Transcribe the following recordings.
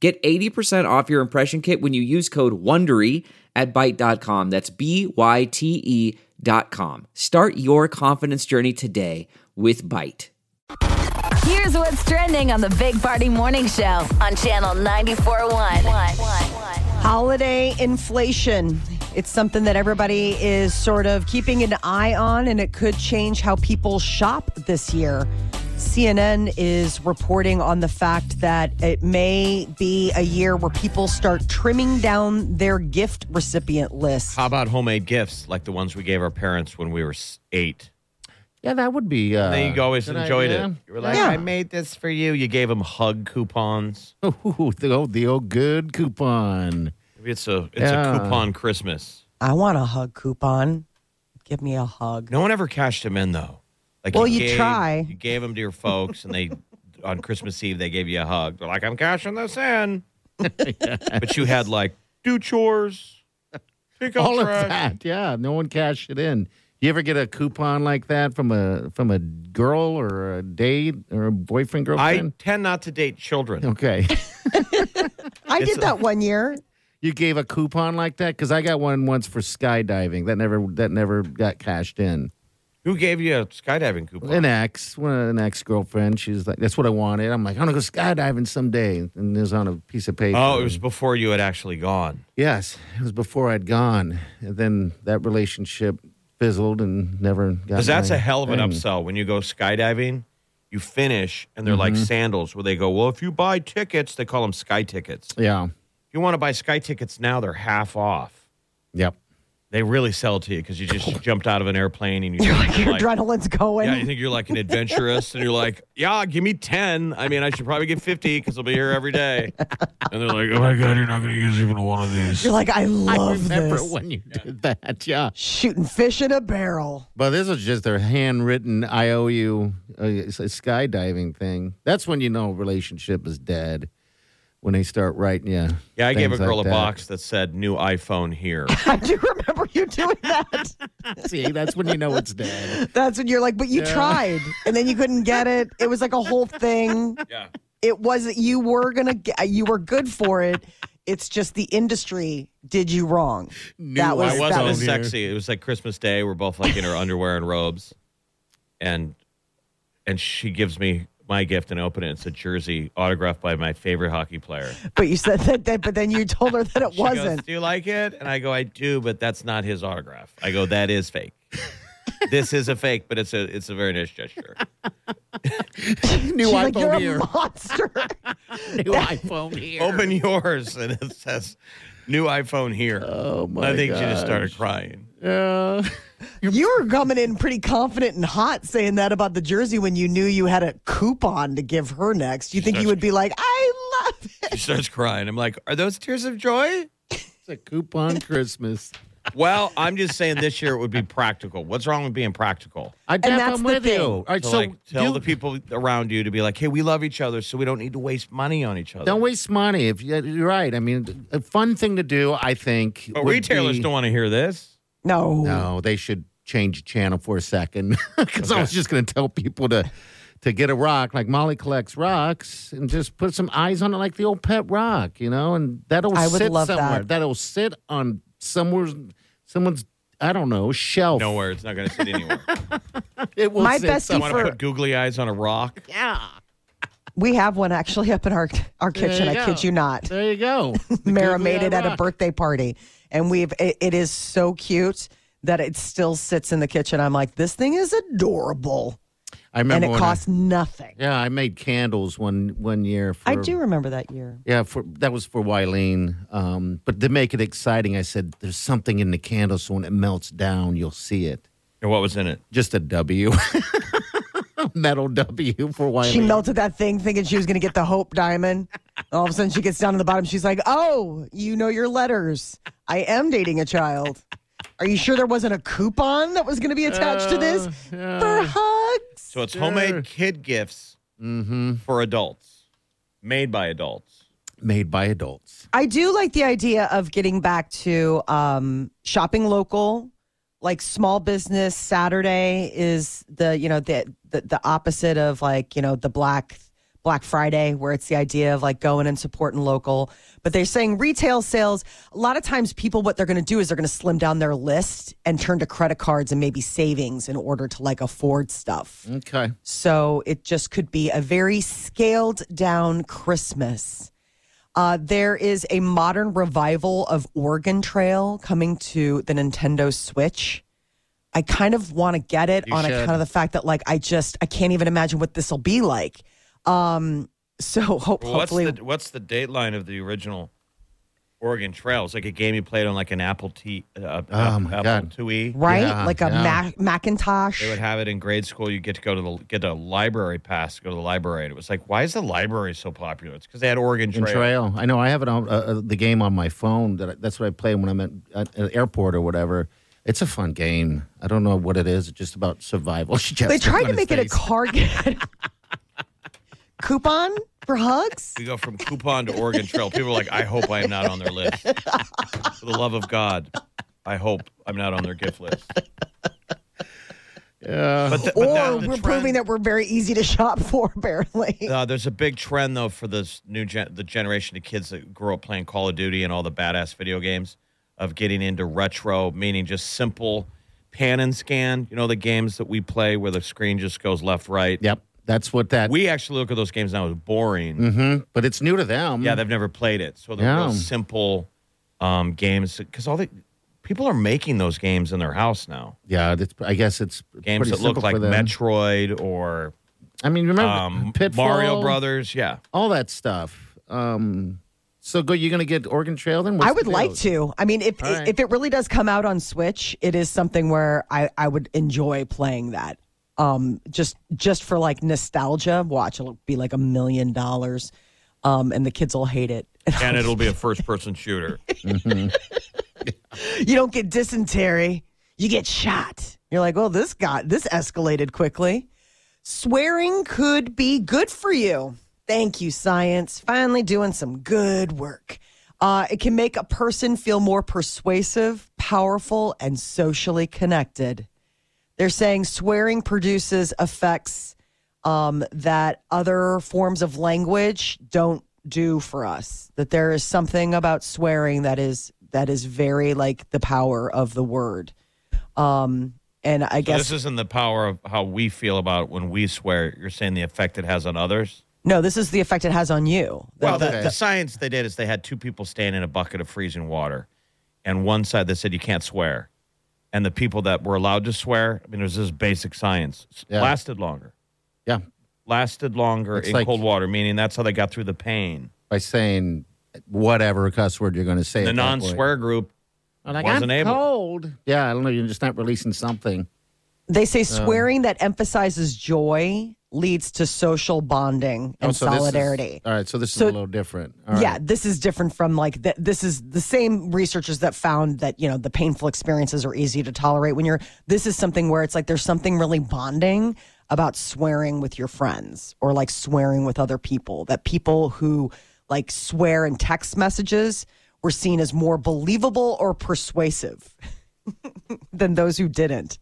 Get 80% off your impression kit when you use code WONDERY at Byte.com. That's B-Y-T-E dot com. Start your confidence journey today with Byte. Here's what's trending on the Big Party Morning Show on Channel 94.1. Holiday inflation. It's something that everybody is sort of keeping an eye on, and it could change how people shop this year. CNN is reporting on the fact that it may be a year where people start trimming down their gift recipient list. How about homemade gifts like the ones we gave our parents when we were eight? Yeah, that would be. Uh, Then you always enjoyed idea. it. You were like, Yeah. I made this for you. You gave them hug coupons. Ooh, the old, the old good coupon. Maybe it's a it's Yeah. a coupon Christmas. I want a hug coupon. Give me a hug. No one ever cashed them in though. Like Well, you gave, try. You gave them to your folks, and they on Christmas Eve they gave you a hug. They're like, I'm cashing this in. But you had like do chores, pick up All of that. Yeah, no one cashed it in. You ever get a coupon like that from a from a girl or a date or a boyfriend girlfriend? I girlfriend? tend not to date children. okay. I It's did a- that one year. You gave a coupon like that because I got one once for skydiving that never that never got cashed in. Who gave you a skydiving coupon? An ex, one- an ex girlfriend. She's like, "That's what I wanted." I'm like, "I'm gonna go skydiving someday," and it was on a piece of paper. Oh, it was before you had actually gone. yes, it was before I'd gone, and then that relationship fizzled and never got. Because that's a hell of an thing. upsell. When you go skydiving, you finish and they're like Mm-hmm. sandals where they go, well, if you buy tickets, they call them sky tickets. Yeah. If you want to buy sky tickets now, they're half off. Yep. They really sell it to you because you just jumped out of an airplane and you You're like, your like, adrenaline's going. yeah, you think you're like an adventurous and you're like, yeah, give me 10. I mean, I should probably get 50 because I'll be here every day. And they're like, oh my God, you're not going to use even one of these. You're like, I love I love remember this. when you did that. Yeah. Shooting fish in a barrel. But this was just their handwritten IOU uh, a skydiving thing. That's when you know a relationship is dead. When they start writing yeah. Yeah, I gave a girl like a that. box that said new iPhone here. I do remember you doing that. See, that's when you know it's dead. That's when you're like, but you tried, and then you couldn't get it. It was like a whole thing. yeah. It wasn't. You were gonna get. Uh, you were good for it. It's just the industry did you wrong. that was. I that wasn't was sexy. It was like Christmas Day. We're both like in our underwear and robes, and and she gives me my gift and I open it. It's a jersey autographed by my favorite hockey player. but you said that, that. But then you told her that it She wasn't. Do you like it? And I go, I do, but that's not his autograph. I go, that is fake. this is a fake, but it's a it's a very nice gesture. New She's like, you're iPhone a monster. New iPhone here. Open yours, and it says new iPhone here. Oh my I think she just started crying. Yeah. you were coming in pretty confident and hot saying that about the jersey when you knew you had a coupon to give her next. You think you would be like, I love it. She starts crying. I'm like, are those tears of joy? It's a coupon Christmas. Well, I'm just saying this year it would be practical. What's wrong with being practical? I that's I'm the with thing. you. All right, So, so like, tell do- the people around you to be like, hey, we love each other, so we don't need to waste money on each other. Don't waste money. If you, you're right, I mean, a fun thing to do, I think. But would retailers be- don't want to hear this. No. No, they should change channel for a second because I was just going to tell people to to get a rock like Molly collects rocks and just put some eyes on it like the old pet rock, you know, and that'll I would sit love somewhere. that. That'll sit on somewhere's someone's I don't know shelf. Nowhere. It's not going to sit anywhere. it will My sit bestie I want somewhere. to put googly eyes on a rock. Yeah, We have one actually up in our our kitchen. you I kid you not. there you go. The Mara made eye it at a birthday party, and we've it, it is so cute that it still sits in the kitchen. I'm like, this thing is adorable, I remember and it when costs nothing. Yeah, I made candles one one year. For, I do remember that year. Yeah, for that was for Wileen. Um, but to make it exciting, I said, "There's something in the candle, so when it melts down, you'll see it." And what was in it? Just a W, metal W for Wileen. She melted that thing thinking she was going to get the Hope Diamond. All of a sudden, she gets down to the bottom. She's like, "Oh, you know your letters. I am dating a child. Are you sure there wasn't a coupon that was going to be attached to this for hugs?" So it's homemade kid gifts Mm-hmm. for adults, made by adults. Made by adults. I do like the idea of getting back to um, shopping local, like small business Saturday is the you know the, the the opposite of like you know the black Black Friday, where it's the idea of like going and supporting local. But they're saying retail sales. A lot of times, people what they're going to do is they're going to slim down their list and turn to credit cards and maybe savings in order to like afford stuff. Okay. So it just could be a very scaled down Christmas. Uh, there is a modern revival of Oregon Trail coming to the Nintendo Switch. I kind of want to get it You on should. account of the fact that, like, I just I can't even imagine what this will be like. Um, so hope, Well, what's what's hopefully, the what's the dateline of the original Oregon Trail? It's like a game you played on like an Apple T, uh, Oh, my Apple God. IIe. right, Yeah, like a yeah. Mac- Macintosh. They would have it in grade school. You get to go to the get a library pass to go to the library. And it was like, why is the library so popular? It's because they had Oregon Trail. Trail. I know. I have it on uh, uh, the game on my phone. That I, that's what I play when I'm at, at an airport or whatever. It's a fun game. I don't know what it is. It's just about survival. She just they tried to his make it a face. card coupon for hugs. We go from coupon to Oregon Trail. People are like, I hope I am not on their list. For the love of God, I hope I'm not on their gift list. Yeah. But, the, but Or that- the we're trend- proving that we're very easy to shop for, apparently. Uh, there's a big trend though for this new gen- the generation of kids that grew up playing Call of Duty and all the badass video games of getting into retro, meaning just simple pan and scan. You know the games that we play where the screen just goes left right. Yep. That's what that. We actually look at those games now as boring. Mhm. But it's new to them. Yeah, they've never played it, so they're Yeah. real simple um, games because all the people are making those games in their house now. Yeah. It's, I guess it's Games that look like. Metroid or I mean, remember um, Pitfall, Mario Brothers. Yeah. all that stuff. Um, so go. You're going to get Oregon Trail then? What's I would the like to. I mean, if All right. if it really does come out on Switch, it is something where I, I would enjoy playing that. Um, just just for like nostalgia. Watch, it'll be like a million dollars, um, and the kids will hate it. And it'll be a first person shooter. you don't get dysentery, you get shot. You're like, well, this got this escalated quickly. Swearing could be good for you. Thank you, science. Finally doing some good work. Uh, it can make a person feel more persuasive, powerful, and socially connected. They're saying swearing produces effects um, that other forms of language don't do for us. That there is something about swearing that is that is very like the power of the word. Um, and I So guess this isn't the power of how we feel about it when we swear. You're saying the effect it has on others. no, this is the effect it has on you. The- Well, the, the- the science they did is they had two people stand in a bucket of freezing water, and one side they said you can't swear, and the people that were allowed to swear, I mean, it was just basic science. Yeah. Lasted longer, Yeah. lasted longer It's in like- cold water, meaning that's how they got through the pain. By saying whatever cuss word you're going to say. The at that point. non-swear group I'm like, wasn't I'm able. cold. Yeah, I don't know. You're just not releasing something. They say swearing that emphasizes joy leads to social bonding oh, and Oh, so this is- solidarity. all right, so this is So- a little different. All right. Yeah, this is different from like th- this is the same researchers that found that you know the painful experiences are easy to tolerate when you're. This is something where it's like there's something really bonding about swearing with your friends or like swearing with other people. That people who like swear in text messages were seen as more believable or persuasive than those who didn't.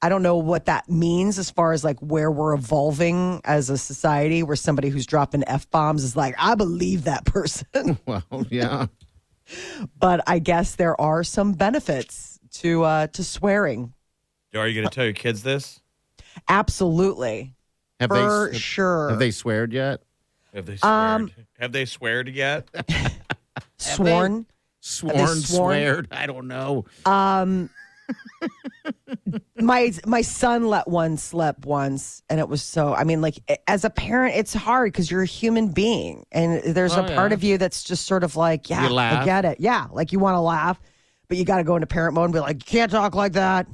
I don't know what that means as far as like where we're evolving as a society, where somebody who's dropping f bombs is like, I believe that person. Well, yeah. but I guess there are some benefits to uh, to swearing. Are you going to tell your kids this? Absolutely, Have for they sure. have they sweared yet? Have they sweared? Um, Have they sweared yet? Sworn. Sworn, sworn? sweared. I don't know. Um, my my son let one slip once, and it was so. I mean, like as a parent, it's hard because you're a human being, and there's Oh, a part yeah. of you that's just sort of like, yeah, I get it, yeah, like you want to laugh, but you got to go into parent mode and be like, you can't talk like that.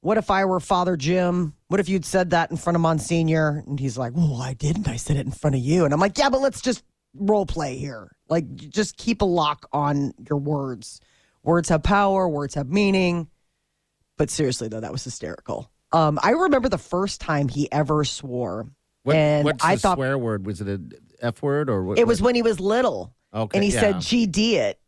What if I were Father Jim? What if you'd said that in front of Monsignor? And he's like, well, I didn't. I said it in front of you. And I'm like, yeah, but let's just role play here. Like, just keep a lock on your words. Words have power, words have meaning. But seriously, though, that was hysterical. Um, I remember the first time he ever swore. What, and what's I the thought swear word? Was it a F word or what? it was when he was little. Okay, And he yeah. said, GD it.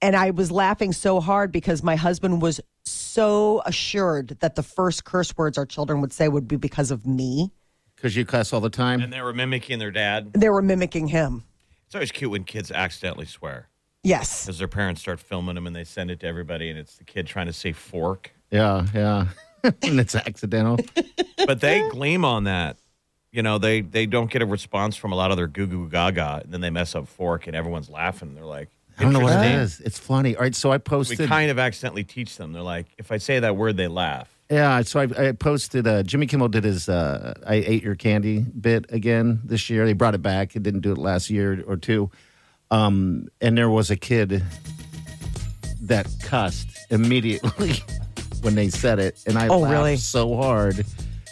And I was laughing so hard because my husband was so assured that the first curse words our children would say would be because of me. because you cuss all the time. And they were mimicking their dad. They were mimicking him. It's always cute when kids accidentally swear Yes. because their parents start filming them and they send it to everybody, and it's the kid trying to say fork. Yeah, yeah, and it's accidental. But they gleam on that. You know, they they don't get a response from a lot of their goo goo gaga, and then they mess up fork, and everyone's laughing. They're like, I don't know what it is. It's funny. All right, so I posted. We kind of accidentally teach them. They're like, if I say that word, they laugh. Yeah, so I, I posted. Uh, Jimmy Kimmel did his uh, "I ate your candy" bit again this year. They brought it back. He didn't do it last year or two. Um, and there was a kid that cussed immediately when they said it, and I Oh, laughed really? so hard.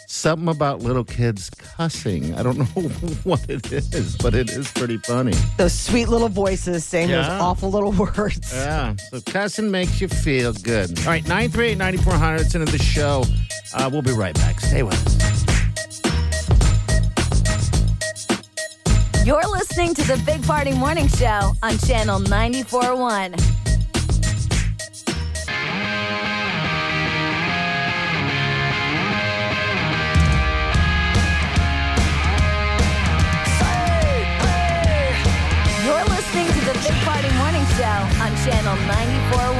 Something about little kids cussing. I don't know what it is, but it is pretty funny. Those sweet little voices saying those awful little words. Yeah, so cussing makes you feel good. All right, 938 9400. It's into the show. Uh, we'll be right back. Stay with us. You're listening to the Big Party Morning Show on Channel 94.1. Channel 94.1.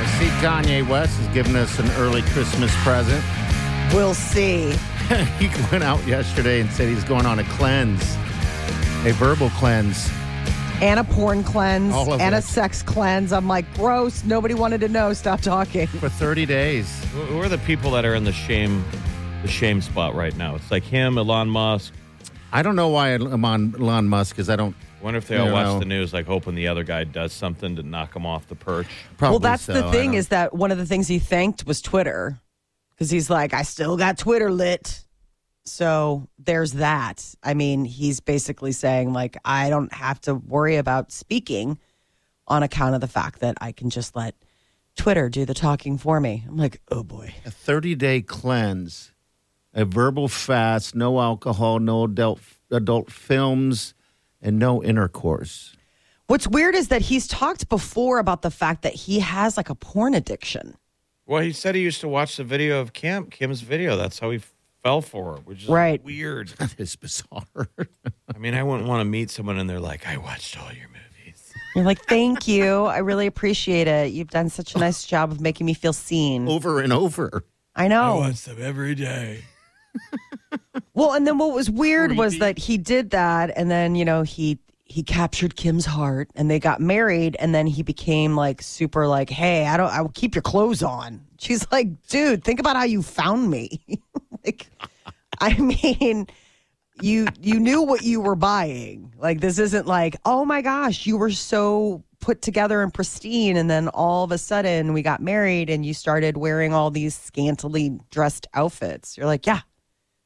I see Kanye West is giving us an early Christmas present. We'll see. he went out yesterday and said he's going on a cleanse, a verbal cleanse. And a porn cleanse All of and a sex cleanse. I'm like, gross. Nobody wanted to know. Stop talking. for 30 days. Who who are the people that are in the shame, the shame spot right now? It's like him, Elon Musk. I don't know why I'm on Elon Musk because I don't. I wonder if they You all watch know. the news, like hoping the other guy does something to knock him off the perch. Probably well, that's so. the thing is that one of the things he thanked was Twitter because he's like, I still got Twitter lit. So there's that. I mean, he's basically saying, like, I don't have to worry about speaking on account of the fact that I can just let Twitter do the talking for me. I'm like, oh boy. a 30 day cleanse, a verbal fast, no alcohol, no adult adult films, and no intercourse. What's weird is that he's talked before about the fact that he has like a porn addiction. Well, he said he used to watch the video of Kim, Kim's video. That's how he fell for it, which is Right. weird. That is bizarre. I mean, I wouldn't want to meet someone and they're like, I watched all your movies. You're like, thank you. I really appreciate it. You've done such a nice job of making me feel seen. over and over. I know. I watch them every day. Well, and then what was weird was that he did that, and then you know he he captured Kim's heart, and they got married, and then he became like super like, hey, I don't, I will keep your clothes on. She's like, dude, think about how you found me. like, I mean, you you knew what you were buying. Like, this isn't like, oh my gosh, you were so put together and pristine, and then all of a sudden we got married, and you started wearing all these scantily dressed outfits. You're like, yeah,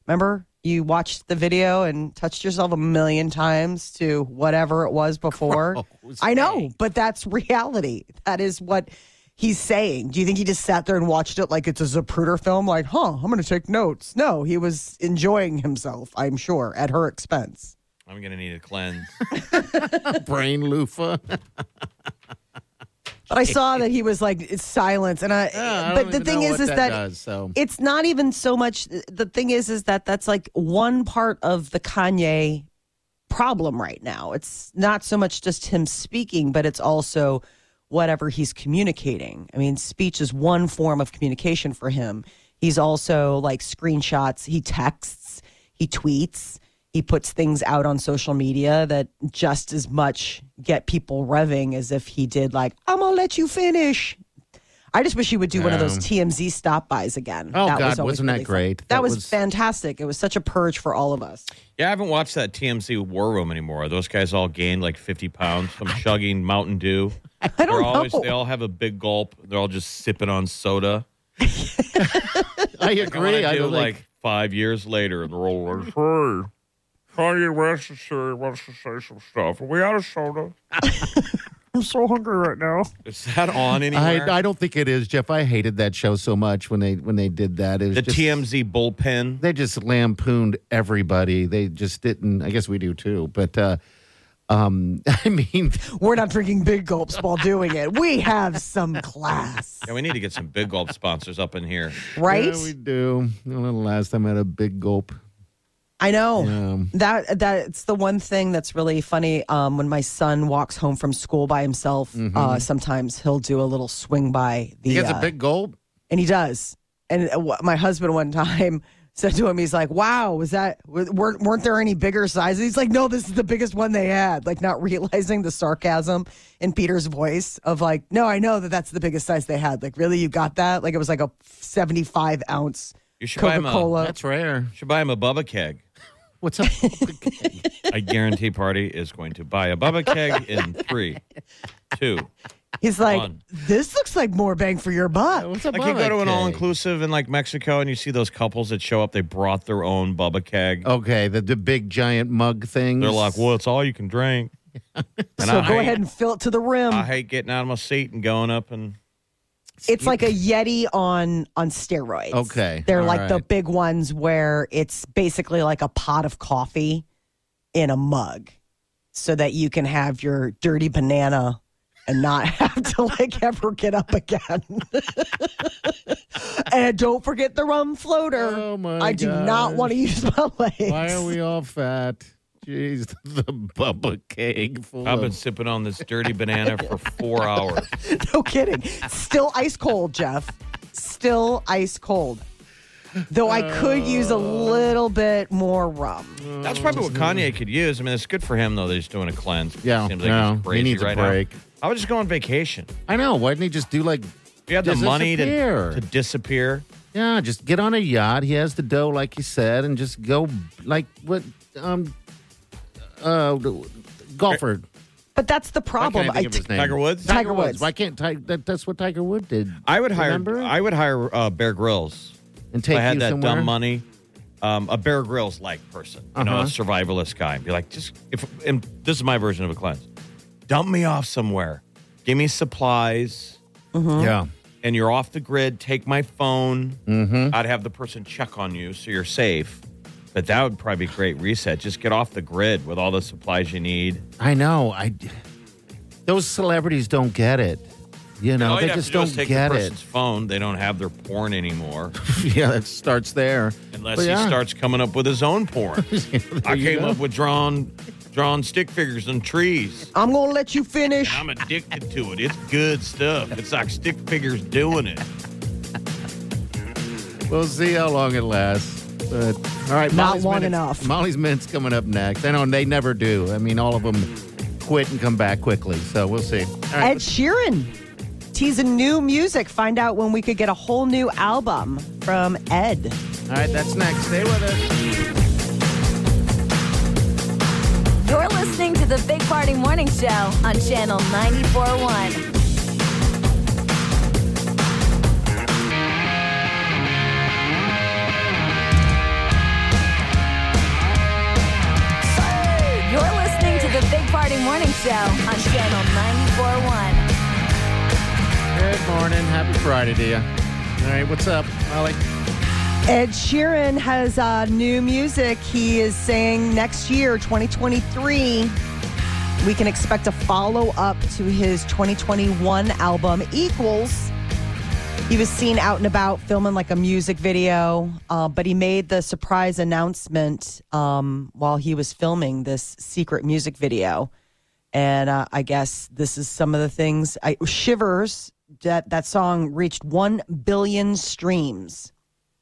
Remember, you watched the video and touched yourself a million times to whatever it was before. Gross. I know, but that's reality. That is what he's saying. Do you think he just sat there and watched it like it's a Zapruder film? Like, huh, I'm going to take notes. No, he was enjoying himself, I'm sure, at her expense. I'm going to need a cleanse. Brain loofah. But I saw that he was like it's silence, and I. Yeah, I but the thing is, is that that, does, so. it's not even so much. The thing is, is that that's like one part of the Kanye problem right now. It's not so much just him speaking, but it's also whatever he's communicating. I mean, speech is one form of communication for him. He's also like screenshots. He texts. He tweets. He puts things out on social media that just as much get people revving as if he did like, I'm gonna let you finish. I just wish he would do one of those TMZ stop bys again. Oh, That God, was wasn't that really fun. great? That, That was, was- fantastic. It was such a purge for all of us. Yeah, I haven't watched that TMZ War Room anymore. Those guys all gained like 50 pounds from chugging Mountain Dew? I don't They're know. always, They all have a big gulp. They're all just sipping on soda. I I agree. want I to do don't like like. five years later, and they're all like, "Hey, Kanye West is here. He wants to say some stuff. Are we out of soda? I'm so hungry right now. Is that on anywhere? I, I don't think it is, Jeff. I hated that show so much when they when they did that. It was the just, TMZ bullpen. They just lampooned everybody. They just didn't. I guess we do too. But uh, um, I mean, We're not drinking big gulps while doing it. We have some class, Yeah, we need to get some big gulp sponsors up in here. right? yeah, we do. Well, the last time I had a big gulp. I know Yeah. that that's the one thing that's really funny. Um, when my son walks home from school by himself, uh, sometimes he'll do a little swing by the. He gets uh, a big gulp. and he does. And uh, my husband one time said to him, he's like, "Wow, was that w- weren't weren't there any bigger sizes?" He's like, "No, this is the biggest one they had." Like not realizing the sarcasm in Peter's voice of like, "No, I know that that's the biggest size they had." Like, really, you got that? Like it was like a seventy-five ounce You should buy him Coca a, Cola. That's rare. should buy him a Bubba keg. What's up? I guarantee Party is going to buy a Bubba keg in three, two. He's like, Fun. "This looks like more bang for your buck." What's up? Like you go to an all inclusive in like Mexico and you see those couples that show up, they brought their own Bubba keg. Okay, the the big giant mug things. They're like, well, it's all you can drink. And So I go hate- ahead and fill it to the rim. I hate getting out of my seat and going up and It's like a Yeti on on steroids. Okay, They're all like the right. big ones where it's basically like a pot of coffee in a mug so that you can have your dirty banana and not have to like ever get up again. and don't forget the rum floater. Oh, my I do not want to use my legs. Why are we all fat? Jeez, the Bubba cake full I've been of. sipping on this dirty banana for four hours. No kidding. Still ice cold, Jeff. Still ice cold. Though I could use a little bit more rum. That's probably what Kanye could use. I mean, it's good for him though that he's doing a cleanse. Yeah, seems like yeah, he's he crazy needs a right break. now. I would just go on vacation. I know. Why didn't he just do like? If you have the money to, Disappear. to disappear. Yeah, just get on a yacht. He has the dough, like you said, and just go like what? Um, uh, golfer. But that's the problem. Why can't I think of his name? Tiger Woods? Tiger Woods. Why can't Tiger? That, that's what Tiger Woods did. I would hire. Remember? I would hire uh, Bear Grylls. And If take I had you that somewhere. dumb money. Um, a Bear Grylls like person, you know, a Uh-huh. survivalist guy. Be like, just if and this is my version of a cleanse. Dump me off somewhere. Give me supplies. Yeah. and you're off the grid, take my phone. Mm-hmm. I'd have the person check on you so you're safe. But that would probably be great reset. Just get off the grid with all the supplies you need. I know. I. Those celebrities don't get it. You know, all they you just do don't take get the it. person's phone. They don't have their porn anymore, yeah, that starts there. unless But he yeah. starts coming up with his own porn. I you came go. up with drawn, drawn stick figures and trees. I'm going to let you finish. I'm addicted to it. It's good stuff. It's like stick figures doing it. We'll see how long it lasts. But all right, Not Molly's long Minutes- enough. Molly's Mints coming up next. I know they never do. I mean, all of them quit and come back quickly. So we'll see. All right, Ed Sheeran teasing new music. Find out when we could get a whole new album from Ed. all right, that's next. Stay with us. You're listening to the Big Party Morning Show on Channel 94.1. the Big Party Morning Show on Channel 94.1. Good morning. Happy Friday to you. All right, what's up, Molly? Ed Sheeran has uh, new music. He is saying next year, 2023, we can expect a follow up to his 2021 album, Equals. He was seen out and about filming like a music video, uh, but he made the surprise announcement um, while he was filming this secret music video. And uh, I guess this is some of the things. I, Shivers, that, that song reached 1 billion streams.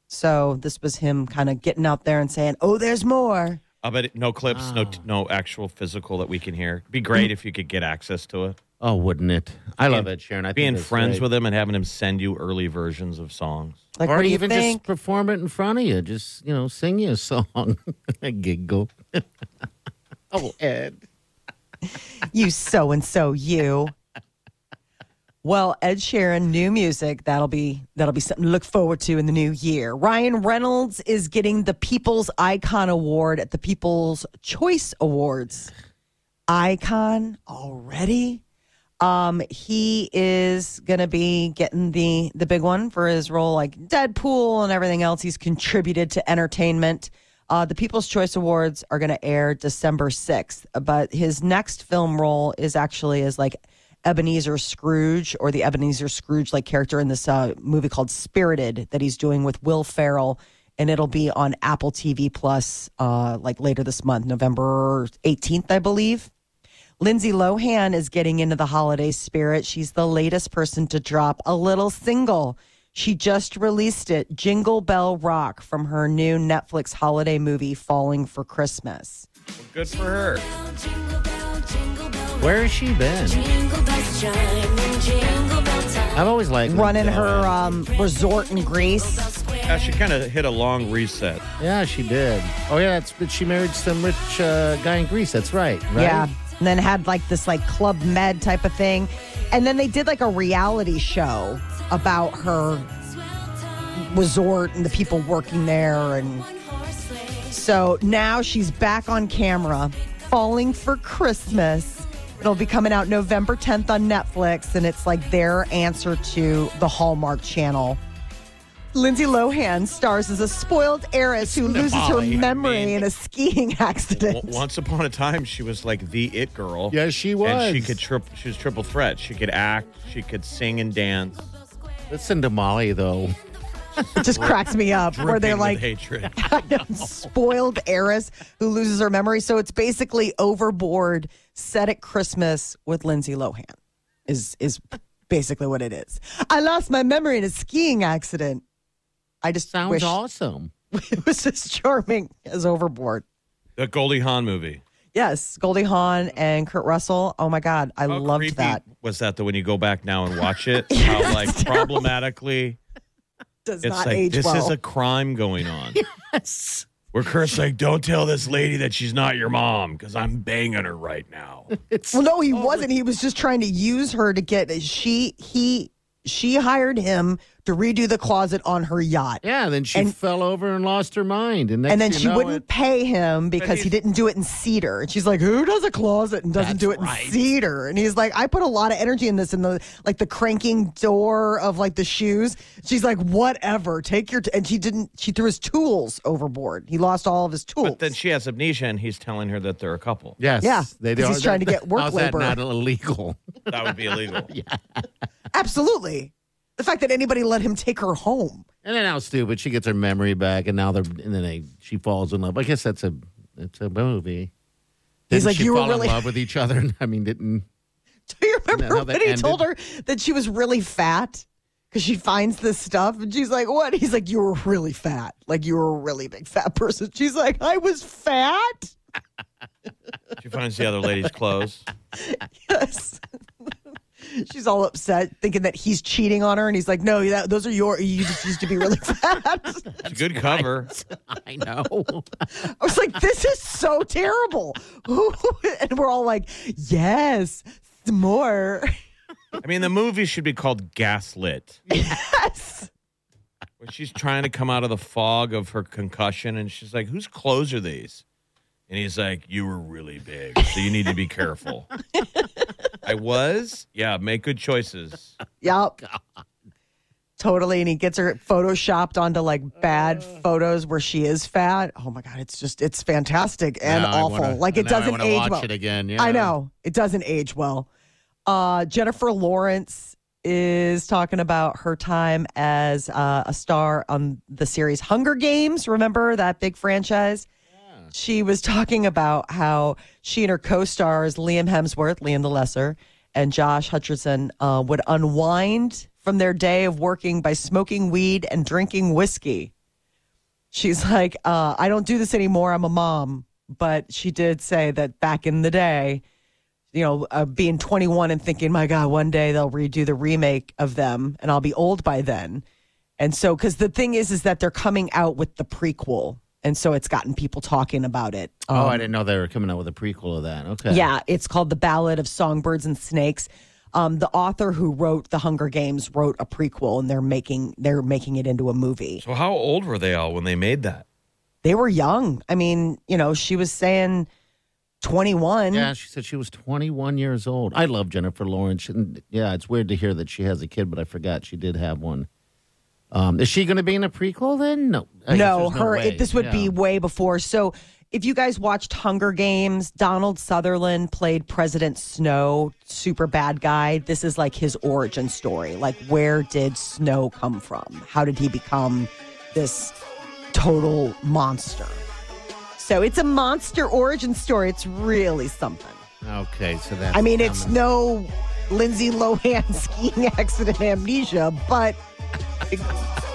So this was him kind of getting out there and saying, "Oh, there's more." I bet no clips, no no actual physical that we can hear. It'd be great if you could get access to it. Oh, wouldn't it? I love it, Sharon. I think Being that's friends great. with him and having him send you early versions of songs. Like, or what do you even think? just perform it in front of you. Just you know, sing you a song. Giggle. oh, Ed. you so and so, you. Well, Ed Sheeran, new music. That'll be that'll be something to look forward to in the new year. Ryan Reynolds is getting the People's Icon Award at the People's Choice Awards. Icon already. Um, he is gonna be getting the the big one for his role like Deadpool and everything else he's contributed to entertainment. Uh, the People's Choice Awards are to air December 6th, but his next film role is actually as like Ebenezer Scrooge or the Ebenezer Scrooge like character in this uh, movie called Spirited that he's doing with Will Ferrell, and it'll be on Apple TV Plus uh, like later this month, November 18th, I believe. Lindsay Lohan is getting into the holiday spirit. She's the latest person to drop a little single. She just released it, Jingle Bell Rock, from her new Netflix holiday movie, Falling for Christmas. Good for her. Where has she been? I've always liked Running Lindsay her Lohan. um, resort in Greece. Yeah, she kind of hit a long reset. Yeah, she did. Oh yeah, that's but she married some rich uh, guy in Greece. That's right. right? Yeah. And then had like this like Club Med type of thing. And then they did like a reality show about her resort and the people working there. And so now she's back on camera, falling for Christmas. It'll be coming out November 10th on Netflix, and it's like their answer to the Hallmark Channel. Lindsay Lohan stars as a spoiled heiress who loses her Molly, I memory mean- in a skiing accident. W- Once upon a time, she was like the it girl. Yes, she was. And she could trip. She was triple threat. She could act. She could sing and dance. Listen to Molly though. It just cracks me up where they're like hatred. spoiled heiress who loses her memory. So it's basically overboard set at Christmas with Lindsay Lohan is is basically what it is. I lost my memory in a skiing accident. I just Sounds wish awesome. it was as charming as overboard. the Goldie Hawn movie. Yes, Goldie Hawn and Kurt Russell. Oh my God, I How loved creepy that. Was that the when you go back now and watch it? How like problematically Does it's not like age this well. is a crime going on. Yes. Where Kurt's like, don't tell this lady that she's not your mom because I'm banging her right now. It's Well, no, he wasn't. He was just trying to use her to get she he she hired him to redo the closet on her yacht. yeah. Then she And- fell over and lost her mind, and, And then she wouldn't it- pay him because he didn't do it in cedar. And she's like, "Who does a closet and doesn't do it in cedar?" And he's like, "I put a lot of energy in this, in the like the cranking door of like the shoes." She's like, "Whatever, take your." T-. And she didn't. She threw his tools overboard. He lost all of his tools. But then she has amnesia and he's telling her that they're a couple. Yes. Yeah, They do. he's trying to get work How's labor. that not illegal? That would be illegal. Yeah. Absolutely, the fact that anybody let him take her home. And then how stupid she gets her memory back, and now they're and then they she falls in love. I guess that's a it's a movie. He's Didn't like, she "You were really- in love with each other. I mean, didn't Do you remember how that when he told her that she was really fat? Because she finds this stuff and she's like, What? He's like, You were really fat. Like, you were a really big fat person. She's like, I was fat? She finds the other lady's clothes. Yes. She's all upset, thinking that he's cheating on her. And he's like, No, that, those are your, you just used to be really fat. It's a good cover. I know? I was like, This is so terrible. and we're all like, Yes, more. I mean, the movie should be called Gaslit. Yes. Where she's trying to come out of the fog of her concussion, and she's like, "Whose clothes are these?" And he's like, "You were really big, so you need to be careful." I was, yeah. Make good choices. Yep. Totally. And he gets her photoshopped onto like bad photos where she is fat. Oh my God. It's just, it's fantastic and Now I awful. wanna- like it now I doesn't wanna age watch well. it again, yeah. I know. It doesn't age well. Uh, Jennifer Lawrence is talking about her time as uh, a star on the series Hunger Games. Remember that big franchise? She was talking about how she and her co-stars Liam Hemsworth, Liam the Lesser, and Josh Hutcherson uh, would unwind from their day of working by smoking weed and drinking whiskey. She's like, uh, I don't do this anymore. I'm a mom. But she did say that back in the day, you know, uh, being 21 and thinking, my God, one day they'll redo the remake of them and I'll be old by then. And so, because the thing is, is that they're coming out with the prequel. And so it's gotten people talking about it. oh, Um, I didn't know they were coming out with a prequel of that. Okay. yeah, it's called The Ballad of Songbirds and Snakes. Um, the author who wrote The Hunger Games wrote a prequel, and they're making they're making it into a movie. So how old were they all when they made that? They were young. I mean, you know, she was saying twenty one. Yeah, she said she was 21 years old. I love Jennifer Lawrence. And yeah, it's weird to hear that she has a kid, but I forgot she did have one. Um, is she going to be in a prequel then? No. I No, her. way. It, this would be way before. So, if you guys watched Hunger Games, Donald Sutherland played President Snow, super bad guy. This is like his origin story. Like, where did Snow come from? How did he become this total monster? So, it's a monster origin story. It's really something. Okay, so that's. I mean, it's no Lindsay Lohan skiing accident amnesia, but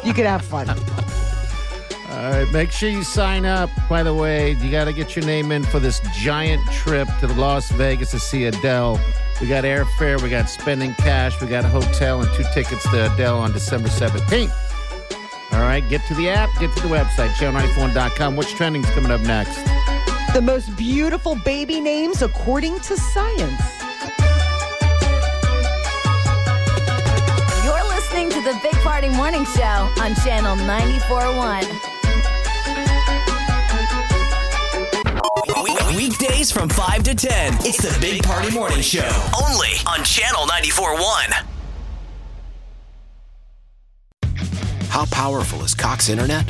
you could have fun. All right, make sure you sign up. By the way, you got to get your name in for this giant trip to Las Vegas to see Adele. We got airfare, we got spending cash, we got a hotel, and two tickets to Adele on December 17th. All right, get to the app, get to the website, channel94.com. What's trending is coming up next? The most beautiful baby names according to science. The Big Party Morning Show on Channel 94.1. We- Weekdays from 5 to 10. It's the Big Party Morning Show. Only on Channel 94.1. How powerful is Cox Internet?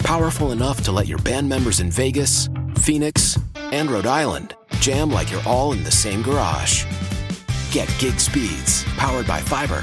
Powerful enough to let your band members in Vegas, Phoenix, and Rhode Island jam like you're all in the same garage. Get gig speeds powered by fiber